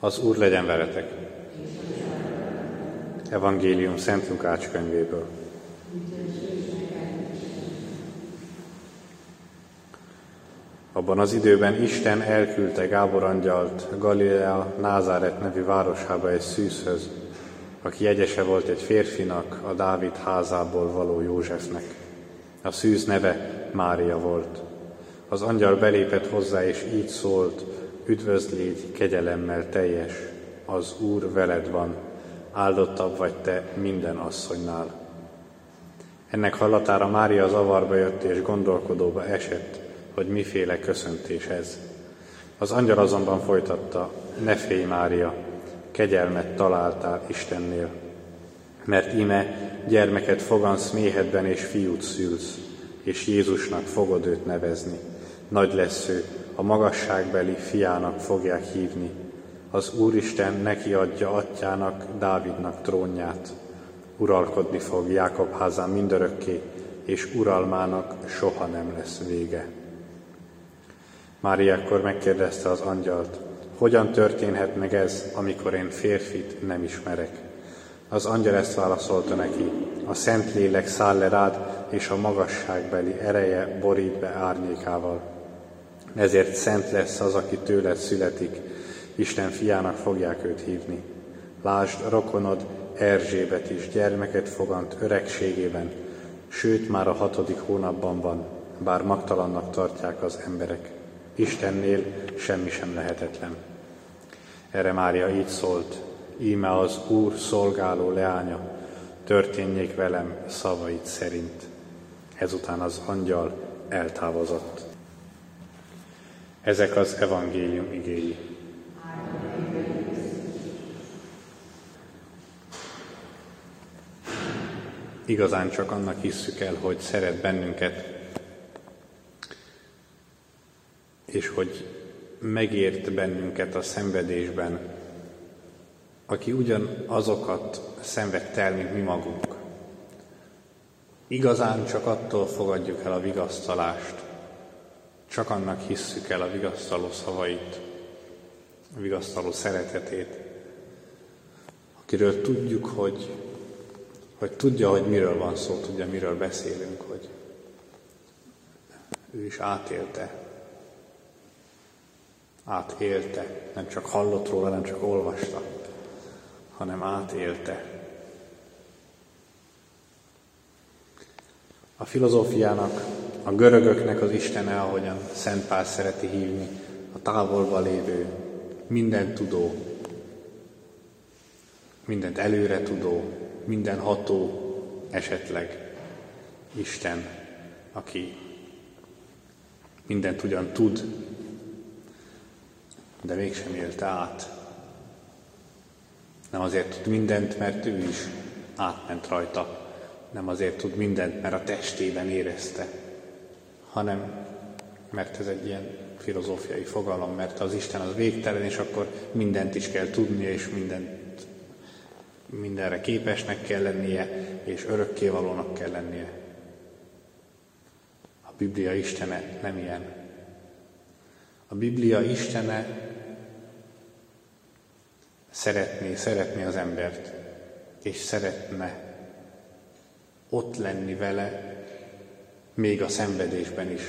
Az Úr legyen veletek! Evangélium Szent Lukács könyvéből. Abban az időben Isten elküldte Gábor angyalt Galilea Názáret nevű városába egy szűzhöz, aki jegyese volt egy férfinak, a Dávid házából való Józsefnek. A szűz neve Mária volt. Az angyal belépett hozzá, és így szólt, üdvözlégy kegyelemmel teljes, az Úr veled van, áldottabb vagy te minden asszonynál. Ennek hallatára Mária zavarba jött és gondolkodóba esett, hogy miféle köszöntés ez. Az angyal azonban folytatta, ne félj Mária, kegyelmet találtál Istennél, mert ime gyermeket fogansz méhedben és fiút szülsz, és Jézusnak fogod őt nevezni. Nagy lesz ő, a magasságbeli fiának fogják hívni. Az Úristen neki adja atyának, Dávidnak trónját. Uralkodni fog Jákob házán mindörökké, és uralmának soha nem lesz vége. Máriákkor megkérdezte az angyalt, hogyan történhet meg ez, amikor én férfit nem ismerek? Az angyal ezt válaszolta neki, a Szentlélek száll le rád, és a magasságbeli ereje borít be árnyékával. Ezért szent lesz az, aki tőled születik, Isten fiának fogják őt hívni. Lásd, rokonod Erzsébet is gyermeket fogant öregségében, sőt már a hatodik hónapban van, bár magtalannak tartják az emberek. Istennél semmi sem lehetetlen. Erre Mária így szólt, íme az Úr szolgáló leánya, történjék velem szavait szerint. Ezután az angyal eltávozott. Ezek az evangélium igéi. Igazán csak annak hisszük el, hogy szeret bennünket, és hogy megért bennünket a szenvedésben, aki ugyan azokat szenvedte el, mint mi magunk. Igazán csak attól fogadjuk el a vigasztalást, csak annak hisszük el a vigasztaló szavait, a vigasztaló szeretetét, akiről tudjuk, hogy, hogy tudja, hogy miről van szó, tudja, miről beszélünk, hogy ő is átélte, átélte, nem csak hallott róla, nem csak olvasta, hanem átélte. A filozófiának, a görögöknek az Istene, ahogyan Szent Pál szereti hívni, a távolba lévő, minden tudó, mindent előre tudó, minden ható, esetleg Isten, aki mindent ugyan tud, de mégsem élte át. Nem azért tud mindent, mert ő is átment rajta. Nem azért tud mindent, mert a testében érezte, hanem mert ez egy ilyen filozófiai fogalom, mert az Isten az végtelen, és akkor mindent is kell tudnia, és mindent, mindenre képesnek kell lennie, és örökkévalónak kell lennie. A Biblia Istene nem ilyen. A Biblia Istene szeretné, szeretné az embert, és szeretne ott lenni vele, még a szenvedésben is.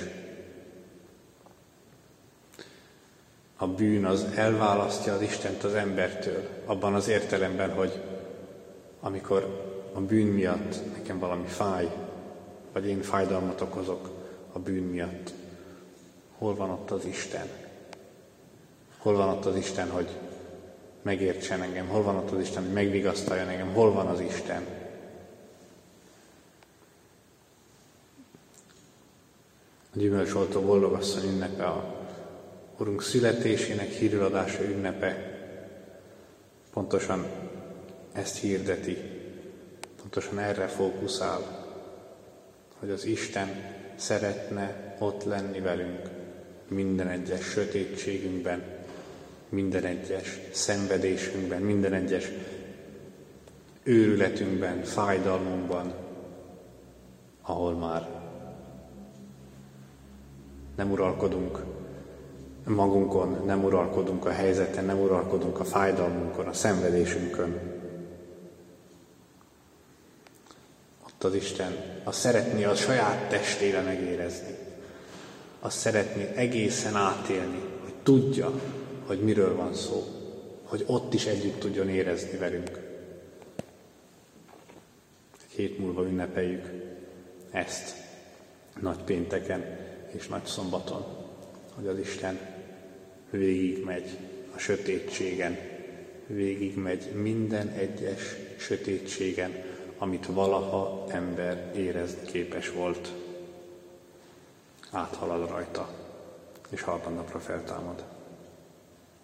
A bűn az elválasztja az Istent az embertől, abban az értelemben, hogy amikor a bűn miatt nekem valami fáj, vagy én fájdalmat okozok a bűn miatt, hol van ott az Isten? Hol van ott az Isten, hogy megértsen engem, hol van ott az Isten, hogy megvigasztaljon engem, hol van az Isten. Gyümölcsoltó boldogasszony ünnepe a Urunk születésének híradása ünnepe. Pontosan ezt hirdeti, pontosan erre fókuszál, hogy az Isten szeretne ott lenni velünk minden egyes sötétségünkben, minden egyes szenvedésünkben, minden egyes őrületünkben, fájdalmunkban, ahol már nem uralkodunk magunkon nem uralkodunk a helyzeten, nem uralkodunk a fájdalmunkon, a szenvedésünkön. Ott az Isten, a szeretni a saját testére megérezni. Azt szeretni egészen átélni, hogy tudja, hogy miről van szó, hogy ott is együtt tudjon érezni velünk. Egy hét múlva ünnepeljük ezt nagy pénteken és nagy szombaton, hogy az Isten végigmegy a sötétségen, végigmegy minden egyes sötétségen, amit valaha ember érezni képes volt. Áthalad rajta, és harmadnapra feltámad.